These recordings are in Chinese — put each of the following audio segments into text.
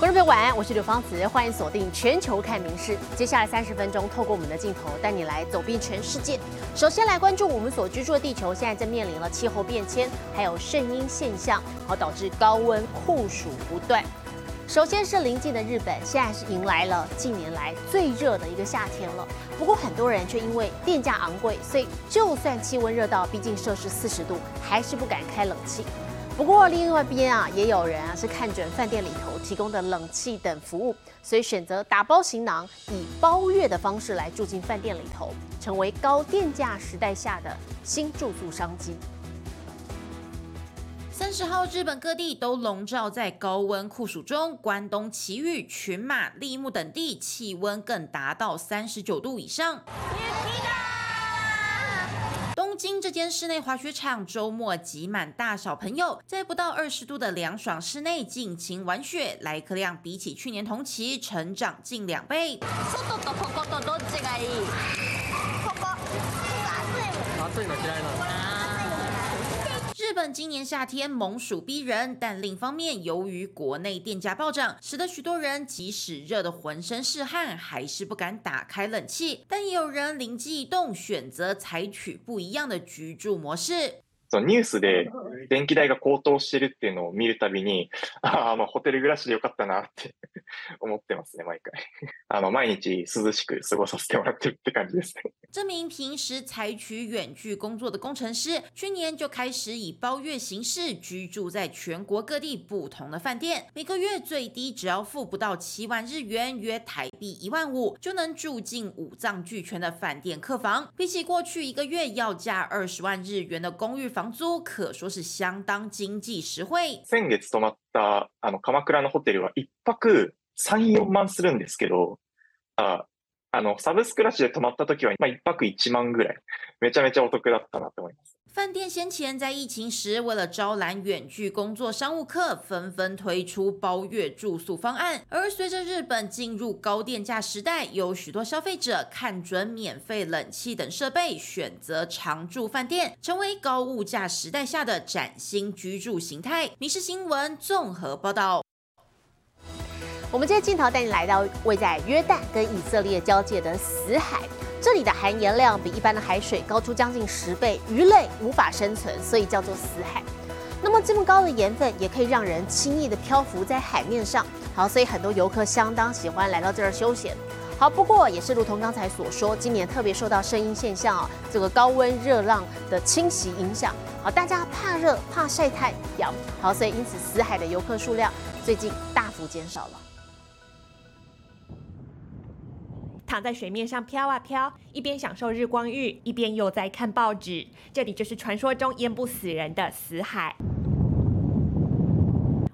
观众朋友晚安，我是刘芳慈，欢迎锁定全球看名事。接下来三十分钟，透过我们的镜头带你来走遍全世界。首先来关注我们所居住的地球，现在正面临了气候变迁，还有圣婴现象，好导致高温酷暑不断。首先是临近的日本，现在是迎来了近年来最热的一个夏天了。不过很多人却因为电价昂贵，所以就算气温热到逼近摄氏四十度，还是不敢开冷气。不过另外一边啊，也有人啊是看准饭店里头提供的冷气等服务，所以选择打包行囊，以包月的方式来住进饭店里头，成为高电价时代下的新住宿商机。三十号，日本各地都笼罩在高温酷暑中，关东、埼玉、群马、立木等地气温更达到三十九度以上。东京这间室内滑雪场周末挤满大小朋友，在不到二十度的凉爽室内尽情玩雪，来客量比起去年同期成长近两倍。日本今年夏天猛暑逼人，但另一方面，由于国内电价暴涨，使得许多人即使热得浑身是汗，还是不敢打开冷气。但也有人灵机一动，选择采取不一样的居住模式。そのニュースで電気代が高騰してるっていうのを見るたびに、ああ、まあ、ホテル暮らしでよかったなって 思ってますね、毎回。あの、毎日涼しく過ごさせてもらってるって感じですね。这名平时采取远距工作的工程师，去年就开始以包月形式居住在全国各地不同的饭店，每个月最低只要付不到七万日元，约台币一万五，就能住进五脏俱全的饭店客房。比起过去一个月要价二十万日元的公寓房，房租可说是相当经济实惠。先月泊まったあの鎌倉のホテルは一泊3、4万するんですけど、ああのサブスクラッシュで泊まった時はまあ一泊1万ぐらい、めちゃめちゃお得だったなと思います。饭店先前在疫情时，为了招揽远距工作商务客，纷纷推出包月住宿方案。而随着日本进入高电价时代，有许多消费者看准免费冷气等设备，选择常住饭店，成为高物价时代下的崭新居住形态。《民事新闻》综合报道。我们这些镜头带你来到位在约旦跟以色列交界的死海。这里的含盐量比一般的海水高出将近十倍，鱼类无法生存，所以叫做死海。那么这么高的盐分也可以让人轻易的漂浮在海面上，好，所以很多游客相当喜欢来到这儿休闲。好，不过也是如同刚才所说，今年特别受到声音现象啊，这个高温热浪的侵袭影响，好，大家怕热怕晒太阳，好，所以因此死海的游客数量最近大幅减少了。躺在水面上飘啊飘，一边享受日光浴，一边又在看报纸。这里就是传说中淹不死人的死海。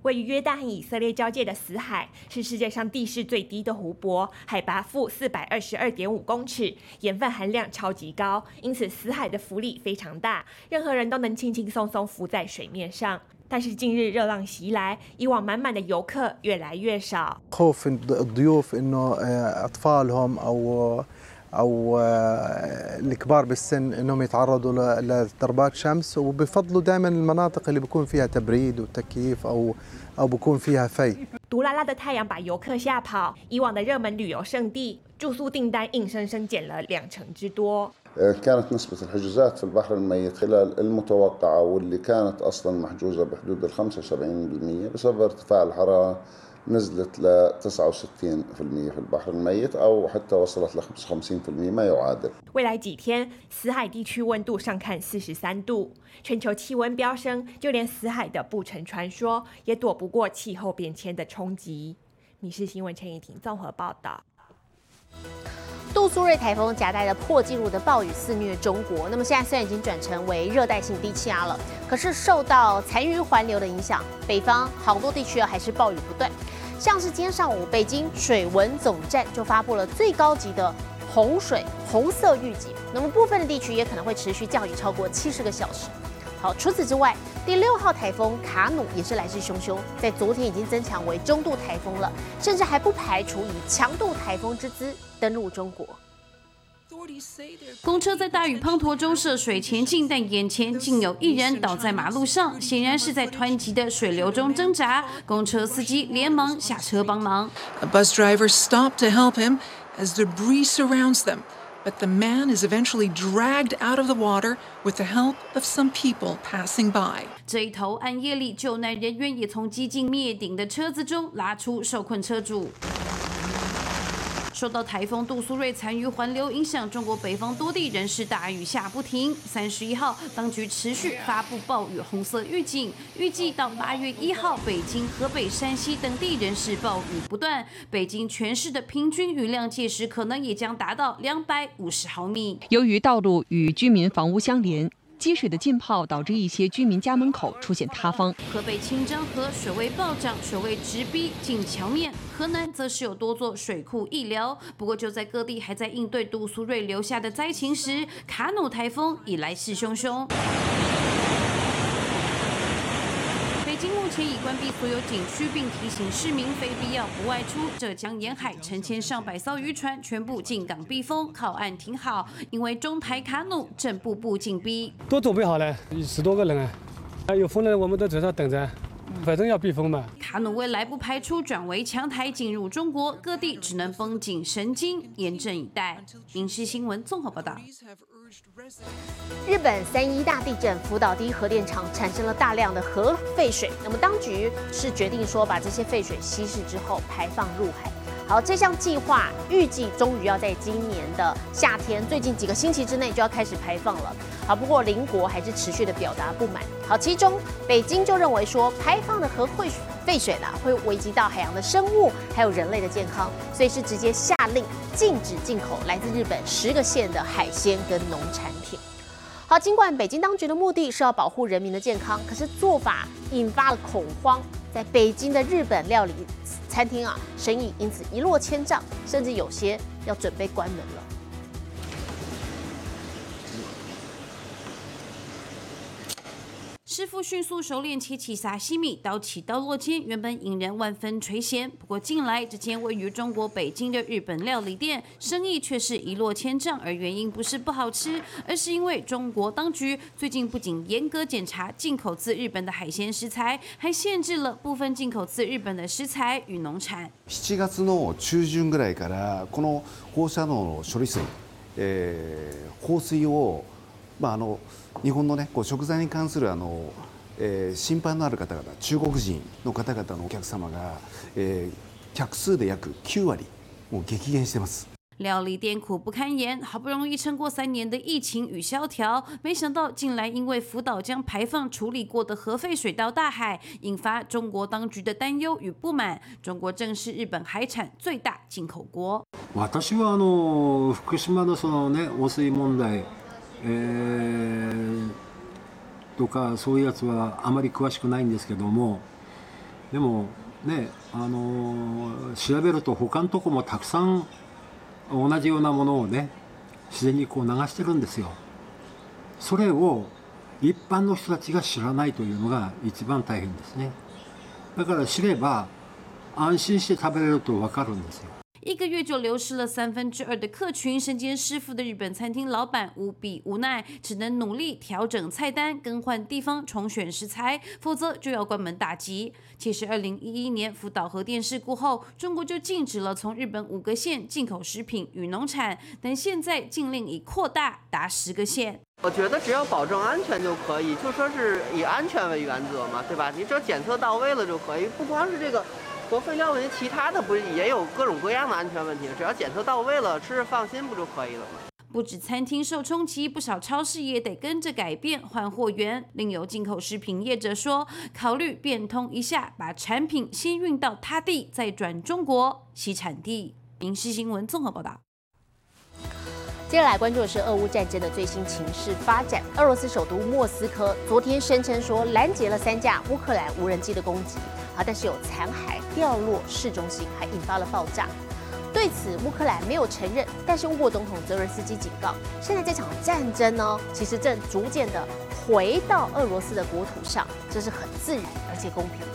位于约旦和以色列交界的死海，是世界上地势最低的湖泊，海拔负四百二十二点五公尺，盐分含量超级高，因此死海的浮力非常大，任何人都能轻轻松松浮在水面上。但是近日热浪袭来，以往满满的游客越来越少。خوف الضيوف انه اطفالهم او او الكبار بالسن انهم يتعرضوا لضربات شمس وبفضلوا دائما المناطق اللي بيكون فيها تبريد وتكييف او او بيكون فيها في 毒辣辣的太阳把游客吓跑，以往的热门旅游胜地住宿订单硬生生减了两成之多。 كانت نسبة الحجوزات في البحر الميت خلال المتوقعة واللي كانت أصلا محجوزة بحدود ال 75% بسبب ارتفاع الحرارة نزلت ل 69% في البحر الميت أو حتى وصلت ل 55% ما يعادل. 未来几天，死海地区温度上看四十三度，全球气温飙升，就连死海的不成传说也躲不过气候变迁的冲击。米氏新闻陈怡婷综合报道。 杜苏芮台风夹带了破纪录的暴雨肆虐中国，那么现在虽然已经转成为热带性低气压了，可是受到残余环流的影响，北方好多地区啊还是暴雨不断。像是今天上午，北京水文总站就发布了最高级的洪水红色预警，那么部分的地区也可能会持续降雨超过七十个小时。好，除此之外，第六号台风卡努也是来势汹汹，在昨天已经增强为中度台风了，甚至还不排除以强度台风之姿登陆中国。公车在大雨滂沱中涉水前进，但眼前竟有一人倒在马路上，显然是在湍急的水流中挣扎。公车司机连忙下车帮忙。A bus driver stopped to help him as debris surrounds them. But the man is eventually dragged out of the water with the help of some people passing by. 这一头暗夜里，救难人员也从几近灭顶的车子中拉出受困车主。 受到台风杜苏芮残余环流影响，中国北方多地仍是大雨下不停。三十一号，当局持续发布暴雨红色预警，预计到八月一号，北京、河北、山西等地仍是暴雨不断。北京全市的平均雨量届时可能也将达到两百五十毫米。由于道路与居民房屋相连。积水的浸泡导致一些居民家门口出现塌方。河北清漳河水位暴涨，水位直逼近桥面。河南则是有多座水库溢流。不过就在各地还在应对杜苏芮留下的灾情时，卡努台风已来势汹汹。北京目前已关闭所有景区，并提醒市民非必要不外出。浙江沿海成千上百艘渔船全部进港避风，靠岸停好，因为中台卡努正步步紧逼。都准备好了，十多个人啊，有风的我们都在这等着。反正要避风嘛。卡努未来不排除转为强台进入中国，各地只能绷紧神经，严阵以待。影视新闻综合报道。日本三一大地震，福岛第一核电厂产生了大量的核废水，那么当局是决定说把这些废水稀释之后排放入海。好，这项计划预计终于要在今年的夏天，最近几个星期之内就要开始排放了。好，不过邻国还是持续的表达不满。好，其中北京就认为说排放的核废废水呢会危及到海洋的生物还有人类的健康，所以是直接下令禁止进口来自日本十个县的海鲜跟农产品。好，尽管北京当局的目的是要保护人民的健康，可是做法引发了恐慌，在北京的日本料理。餐厅啊，生意因此一落千丈，甚至有些要准备关门了。师傅迅速熟练切起沙西米，刀起刀落间，原本引人万分垂涎。不过近来这间位于中国北京的日本料理店，生意却是一落千丈。而原因不是不好吃，而是因为中国当局最近不仅严格检查进口自日本的海鲜食材，还限制了部分进口自日本的食材与农产。七月の中旬ぐらいからこの放射能の処理水、放水をまああの 日本のねこう食材に関するあの、えー、心配のある方々中国人の方々のお客様が、えー、客数で約9割もう激減してます。料理店苦不堪言，好不容易撑过三年的疫情与萧条，没想到近来因为福岛将排放处理过的核废水到大海，引发中国当局的担忧与不满。中国正是日本海产最大进口国。私はあの福島のそのね汚水問題。 えー、とかそういうやつはあまり詳しくないんですけどもでもねあの調べると他のとこもたくさん同じようなものをね自然にこう流してるんですよ。それを一般の人たちが知らないというのが一番大変ですね。だから知れば安心して食べれると分かるんですよ。一个月就流失了三分之二的客群，身兼师傅的日本餐厅老板无比无奈，只能努力调整菜单、更换地方、重选食材，否则就要关门大吉。其实，二零一一年福岛核电事故后，中国就禁止了从日本五个县进口食品与农产，但现在禁令已扩大达十个县。我觉得只要保证安全就可以，就说是以安全为原则嘛，对吧？你只要检测到位了就可以，不光是这个。核废料问题，其他的不是也有各种各样的安全问题？只要检测到位了，吃着放心不就可以了吗？不止餐厅受冲击，不少超市也得跟着改变换货源。另有进口食品业者说，考虑变通一下，把产品先运到他地，再转中国西产地。民事新闻综合报道。接下来关注的是俄乌战争的最新情势发展。俄罗斯首都莫斯科昨天声称说拦截了三架乌克兰无人机的攻击。啊！但是有残骸掉落市中心，还引发了爆炸。对此，乌克兰没有承认。但是乌国总统泽伦斯基警告，现在这场战争呢，其实正逐渐的回到俄罗斯的国土上，这是很自然而且公平的。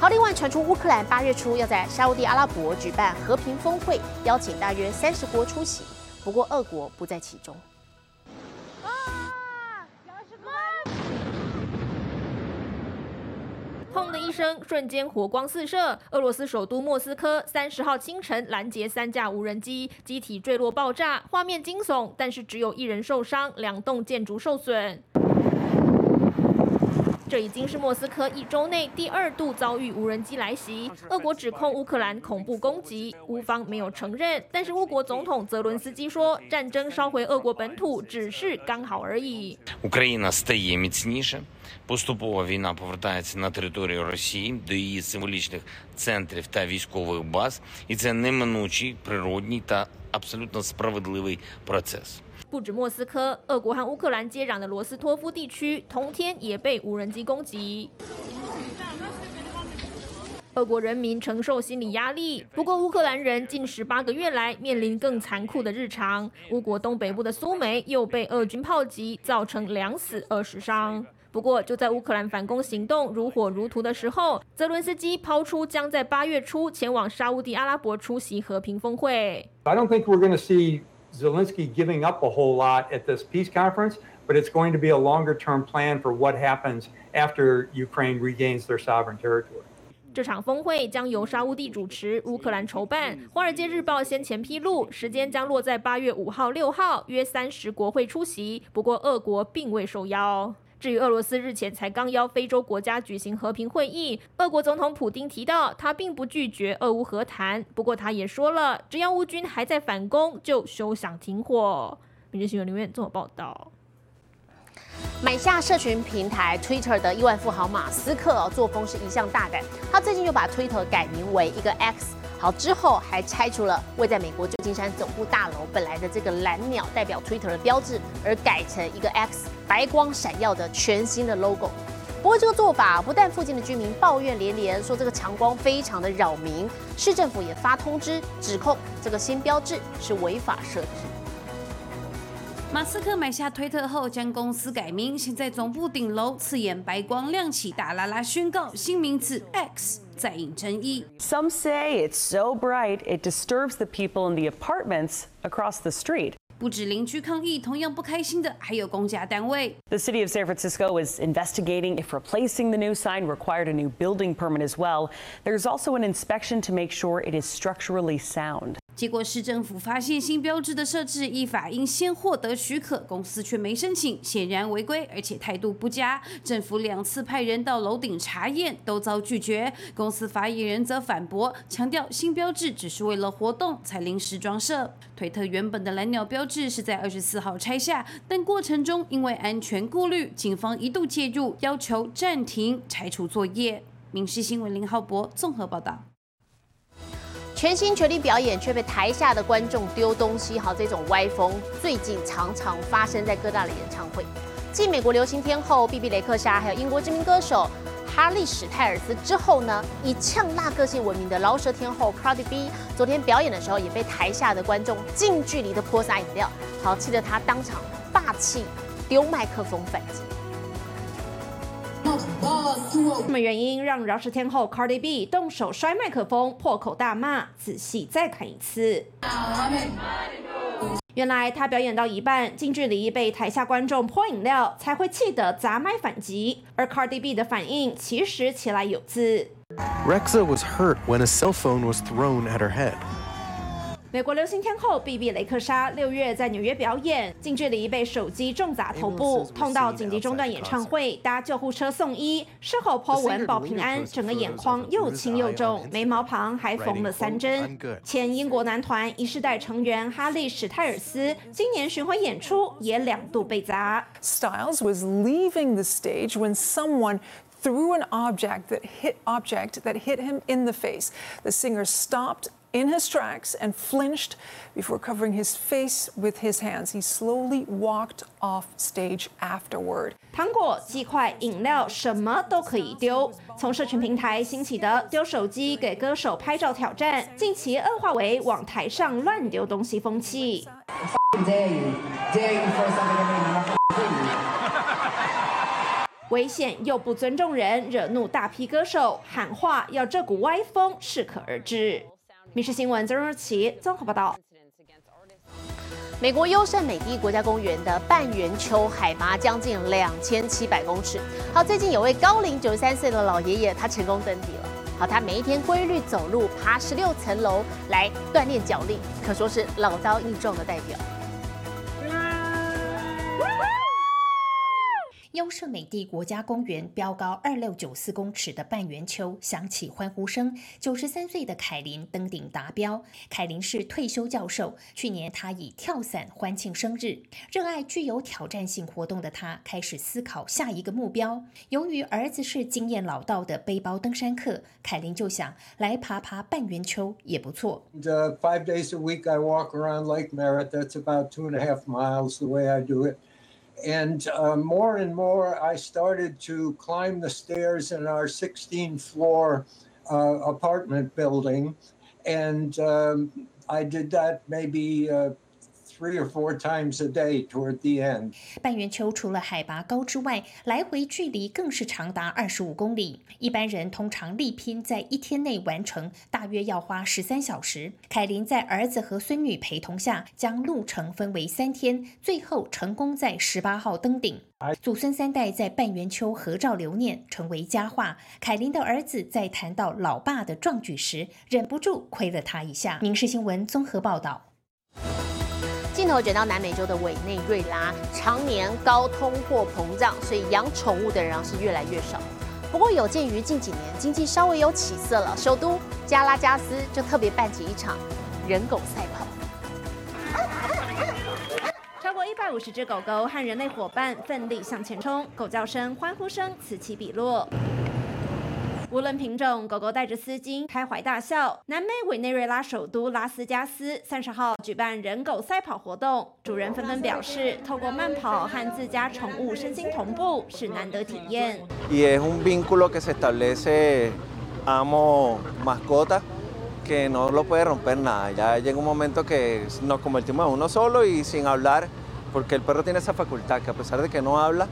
好，另外传出乌克兰八月初要在沙地阿拉伯举办和平峰会，邀请大约三十国出席。不过俄国不在其中。砰的一声，瞬间火光四射。俄罗斯首都莫斯科三十号清晨拦截三架无人机，机体坠落爆炸，画面惊悚，但是只有一人受伤，两栋建筑受损。这已经是莫斯科一周内第二度遭遇无人机来袭。俄国指控乌克兰恐怖攻击，乌方没有承认，但是乌国总统泽伦斯基说，战争烧回俄国本土只是刚好而已。Україна стає міцніше. Поступово війна повертається на територію Росії до її символічних центрів та військових баз, і це неминучий природній та абсолютно справедливий процес. 不止莫斯科，俄国和乌克兰接壤的罗斯托夫地区同天也被无人机攻击。俄国人民承受心理压力，不过乌克兰人近十八个月来面临更残酷的日常。乌国东北部的苏梅又被俄军炮击，造成两死二十伤。不过，就在乌克兰反攻行动如火如荼的时候，泽伦斯基抛出将在八月初前往沙地阿拉伯出席和平峰会。I don't think we're going to see Zelensky giving up a whole lot at this peace conference, but it's going to be a longer term plan for what happens after Ukraine regains their sovereign territory. 这场峰会将由沙乌地主持，乌克兰筹办。华尔街日报先前披露，时间将落在八月五号、六号，约三十国会出席。不过，俄国并未受邀。 至于俄罗斯日前才刚邀非洲国家举行和平会议，俄国总统普京提到，他并不拒绝俄乌和谈。不过，他也说了，只要乌军还在反攻，就休想停火。民事新闻留言这么报道。买下社群平台 Twitter 的亿万富豪马斯克，作风是一向大胆。他最近就把 Twitter 改名为一个 X，好之后还拆除了位在美国旧金山总部大楼本来的这个蓝鸟代表 Twitter 的标志，而改成一个 X，白光闪耀的全新的 logo。不过这个做法不但附近的居民抱怨连连，说这个强光非常的扰民，市政府也发通知指控这个新标志是违法设置。马斯克买下推特后，将公司改名，现在总部顶楼刺眼白光亮起，大拉拉宣告新名字 X 再引争议。 Some say it's so bright it disturbs the people in the apartments across the street. 不止邻居抗议，同样不开心的还有公家单位。 The city of San Francisco is investigating if replacing the new sign required a new building permit as well. There's also an inspection to make sure it is structurally sound. 结果市政府发现新标志的设置依法应先获得许可，公司却没申请，显然违规，而且态度不佳。政府两次派人到楼顶查验，都遭拒绝。公司发言人则反驳，强调新标志只是为了活动才临时装设。推特原本的蓝鸟标志是在二十四号拆下，但过程中因为安全顾虑，警方一度介入，要求暂停拆除作业。民事新闻林浩博综合报道。全心全力表演却被台下的观众丢东西，好这种歪风，最近常常发生在各大的演唱会。继美国流行天后碧碧雷克莎，还有英国知名歌手哈利史泰尔斯之后呢，以呛辣个性闻名的饶舌天后 Cardi B，昨天表演的时候也被台下的观众近距离的泼洒饮料，好气得他当场霸气丢麦克风反击。什么原因让饶舌天后 Cardi B 动手摔麦克风、破口大骂？仔细再看一次。原来他表演到一半，近距离被台下观众泼饮料，才会气得砸麦反击。而 Cardi B 的反应其实起来有自。Rexa was hurt when a cell phone was thrown at her head. 美国流行天后碧碧雷克莎六月在纽约表演，近距离被手机重砸头部，痛到紧急中断演唱会，搭救护车送医。事后抛文保平安，整个眼眶又青又肿，眉毛旁还缝了三针。前英国男团一世代成员哈利史泰尔斯今年巡回演出也两度被砸。Styles was leaving the stage when someone threw an object that hit object that hit him in the face. The singer stopped in his tracks and flinched before covering his face with his hands. He slowly walked off stage afterward. 糖果、鸡块、饮料，什么都可以丢。从社群平台兴起的丢手机给歌手拍照挑战，近期恶化为往台上乱丢东西风气。危险又不尊重人，惹怒大批歌手，喊话要这股歪风适可而止。《民事新闻》曾若琪综合报道。美国优胜美地国家公园的半圆丘海拔将近两千七百公尺。好，最近有位高龄九十三岁的老爷爷，他成功登顶了。好，他每一天规律走路，爬十六层楼来锻炼脚力，可说是老当益壮的代表。优胜美地国家公园标高二六九四公尺的半圆丘响起欢呼声。九十三岁的凯琳登顶达标。凯琳是退休教授，去年他以跳伞欢庆生日。热爱具有挑战性活动的他，开始思考下一个目标。由于儿子是经验老道的背包登山客，凯琳就想来爬爬半圆丘也不错。Uh, five days a week, I walk around Lake Merritt. That's about two and a half miles the way I do it. And uh, more and more, I started to climb the stairs in our 16 floor uh, apartment building. And um, I did that maybe uh, three or four times a day toward the end. 半圆丘除了海拔高之外，来回距离更是长达二十五公里。一般人通常力拼在一天内完成，大约要花十三小时。凯琳在儿子和孙女陪同下，将路程分为三天，最后成功在十八号登顶。祖孙三代在半圆丘合照留念，成为佳话。凯琳的儿子在谈到老爸的壮举时，忍不住亏了他一下。民事新闻综合报道。镜头转到南美洲的委内瑞拉，常年高通货膨胀，所以养宠物的人是越来越少。不过有鉴于近几年经济稍微有起色了，首都加拉加斯就特别办起一场人狗赛跑。超过一百五十只狗狗和人类伙伴奋力向前冲，狗叫声、欢呼声此起彼落。无论品种，狗狗带着丝巾开怀大笑。南美委内瑞拉首都拉斯加斯三十号举办人狗赛跑活动，主人纷纷表示，透过慢跑和自家宠物身心同步是难得体验。y es un vínculo que se establece amo mascota que no lo puede romper nada. Ya llega un momento que nos convertimos en uno solo y sin hablar, porque el perro tiene esa facultad que a pesar de que no habla,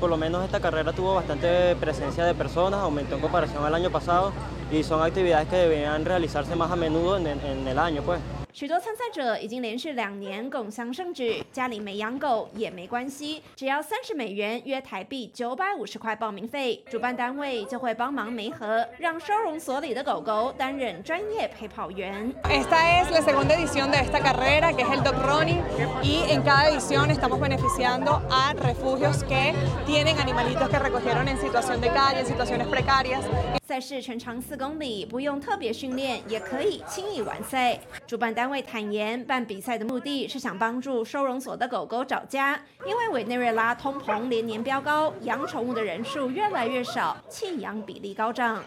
Por lo menos esta carrera tuvo bastante presencia de personas, aumentó en comparación al año pasado y son actividades que deberían realizarse más a menudo en, el año, pues. 许多参赛者已经连续两年共襄盛举，家里没养狗也没关系，只要三十美元（约台币九百五十块）报名费，主办单位就会帮忙媒合，让收容所里的狗狗担任专业陪跑员。Esta es la segunda edición de esta carrera, que es el Dog Running, y en cada edición estamos beneficiando a refugios que tienen animalitos que recogieron en situación de calle, en situaciones precarias. 赛事全长四公里，不用特别训练也可以轻易完赛。主办单单位坦言，办比赛的目的是想帮助收容所的狗狗找家，因为委内瑞拉通膨连年飙高，养宠物的人数越来越少，弃养比例高涨。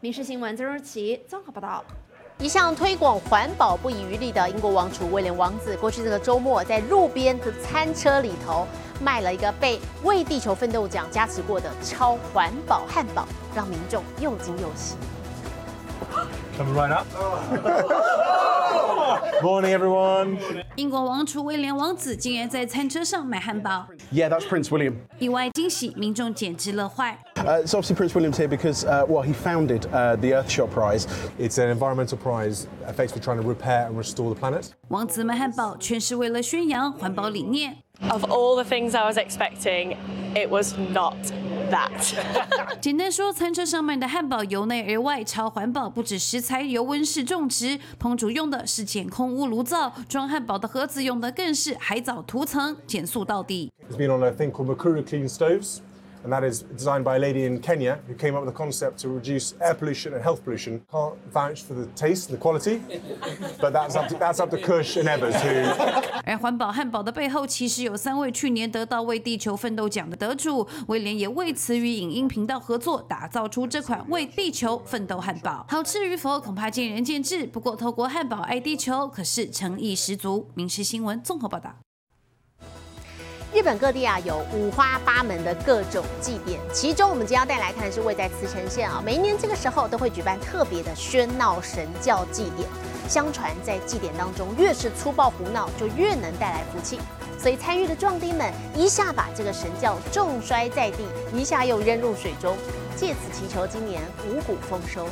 民事新闻曾若琪综合报道。一向推广环保不遗余力的英国王储威廉王子，过去这个周末在路边的餐车里头卖了一个被为地球奋斗奖加持过的超环保汉堡，让民众又惊又喜。Coming right up. Morning, everyone. 英国王储威廉王子竟然在餐车上卖汉堡， Yeah, that's Prince William. 意外惊喜，民众简直乐坏。 Uh, it's obviously Prince William's here because, uh, well, he founded uh, the Earthshot Prize. It's an environmental prize effectively trying to repair and restore the planet. 王子卖汉堡全是为了宣扬环保理念。 Of all the things I was expecting, it was not that. 简单说，餐车上卖的汉堡由内而外超环保，不止食材由温室种植，烹煮用的是减空污炉灶，装汉堡的盒子用的更是海藻涂层，减速到底。It's been on a thing called Makuru Clean Stoves, and that is designed by a lady in Kenya who came up with a concept to reduce air pollution and health pollution. Can't vouch for the taste and the quality, but that's up to, that's up to Kush and Evers who 而环保汉堡的背后，其实有三位去年得到为地球奋斗奖的得主，威廉也为此与影音频道合作，打造出这款为地球奋斗汉堡。好吃与否，恐怕见仁见智。不过，透过汉堡爱地球，可是诚意十足。民事新闻综合报道。日本各地啊有五花八门的各种祭典，其中我们今天要带来看的是位在茨城县啊，每一年这个时候都会举办特别的喧闹神教祭典。相传在祭典当中，越是粗暴胡闹，就越能带来福气。所以参与的壮丁们一下把这个神教重摔在地，一下又扔入水中，借此祈求今年五谷丰收。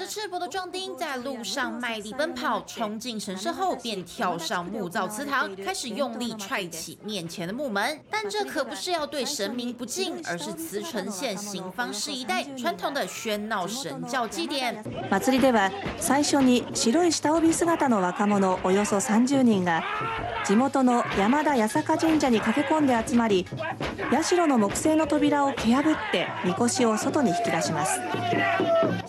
打着吃 赤膊的壮丁在路上卖力奔跑，冲进神社后便跳上木造祠堂，开始用力踹起面前的木门。但这可不是要对神明不敬，而是慈城县行方市一带传统的喧闹神教祭典。祭りでは最初に白い下帯姿の若者およそ30人が地元の山田八坂神社に駆け込んで集まり社の木製の扉を蹴破ってみこしを外に引き出します。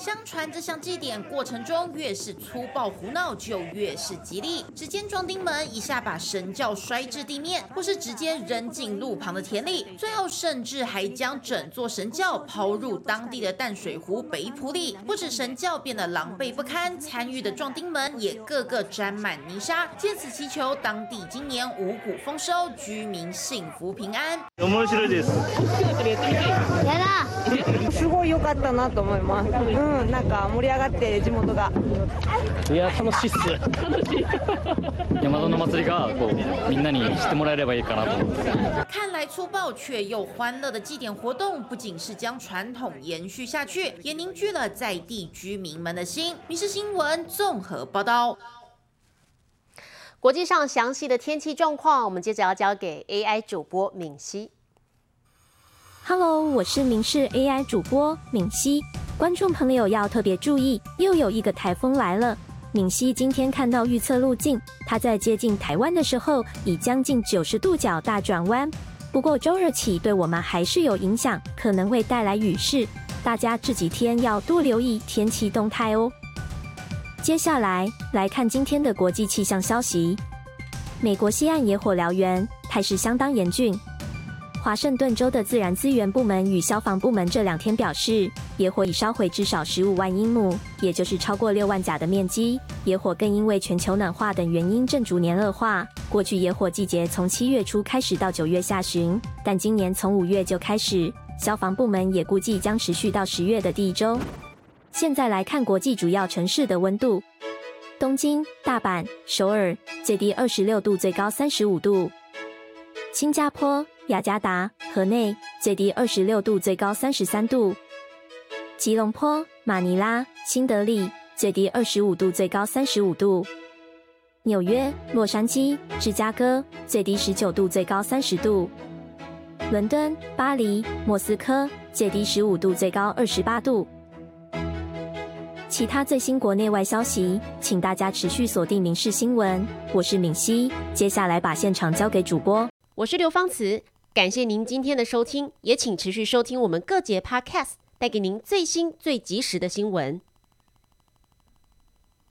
相传这项祭典过程中，越是粗暴胡闹，就越是吉利。只见壮丁们一下把神教摔至地面，或是直接扔进路旁的田里，最后甚至还将整座神教抛入当地的淡水湖北浦里。不止神教变得狼狈不堪，参与的壮丁们也个个沾满泥沙，借此祈求当地今年五谷丰收，居民幸福平安。面白いです。やだ。すごい良かったなと思います。 うん、なんか盛り上がって地元が。いや楽しいっす。山田の祭りがこうみんなに知ってもらえればいいかなと。看来粗暴却又欢乐的祭典活动，不仅是将传统延续下去，也凝聚了在地居民们的心。民事新闻综合报道。国际上详细的天气状况，我们接着要交给 AI 主播敏熙。 Hello，我是民事 AI 主播敏熙。观众朋友要特别注意，又有一个台风来了。敏熙今天看到预测路径，它在接近台湾的时候，已将近九十度角大转弯。不过周日起对我们还是有影响，可能会带来雨势，大家这几天要多留意天气动态哦。接下来来看今天的国际气象消息。美国西岸野火燎原，态势相当严峻。华盛顿州的自然资源部门与消防部门这两天表示，野火已烧毁至少十五万英亩，也就是超过六万甲的面积。野火更因为全球暖化等原因正逐年恶化。过去野火季节从七月初开始到九月下旬，但今年从五月就开始。消防部门也估计将持续到十月的第一周。现在来看国际主要城市的温度：东京、大阪、首尔，最低二十六度，最高三十五度；新加坡、雅加达、河内，最低二十六度，最高三十三度；吉隆坡、马尼拉、新德里，最低二十五度，最高三十五度；纽约、洛杉矶、芝加哥，最低十九度，最高三十度；伦敦、巴黎、莫斯科，最低十五度，最高二十八度。其他最新国内外消息，请大家持续锁定《民事新闻》。我是敏熙，接下来把现场交给主播。我是刘芳慈，感谢您今天的收听，也请持续收听我们各节 Podcast，带给您最新最及时的新闻。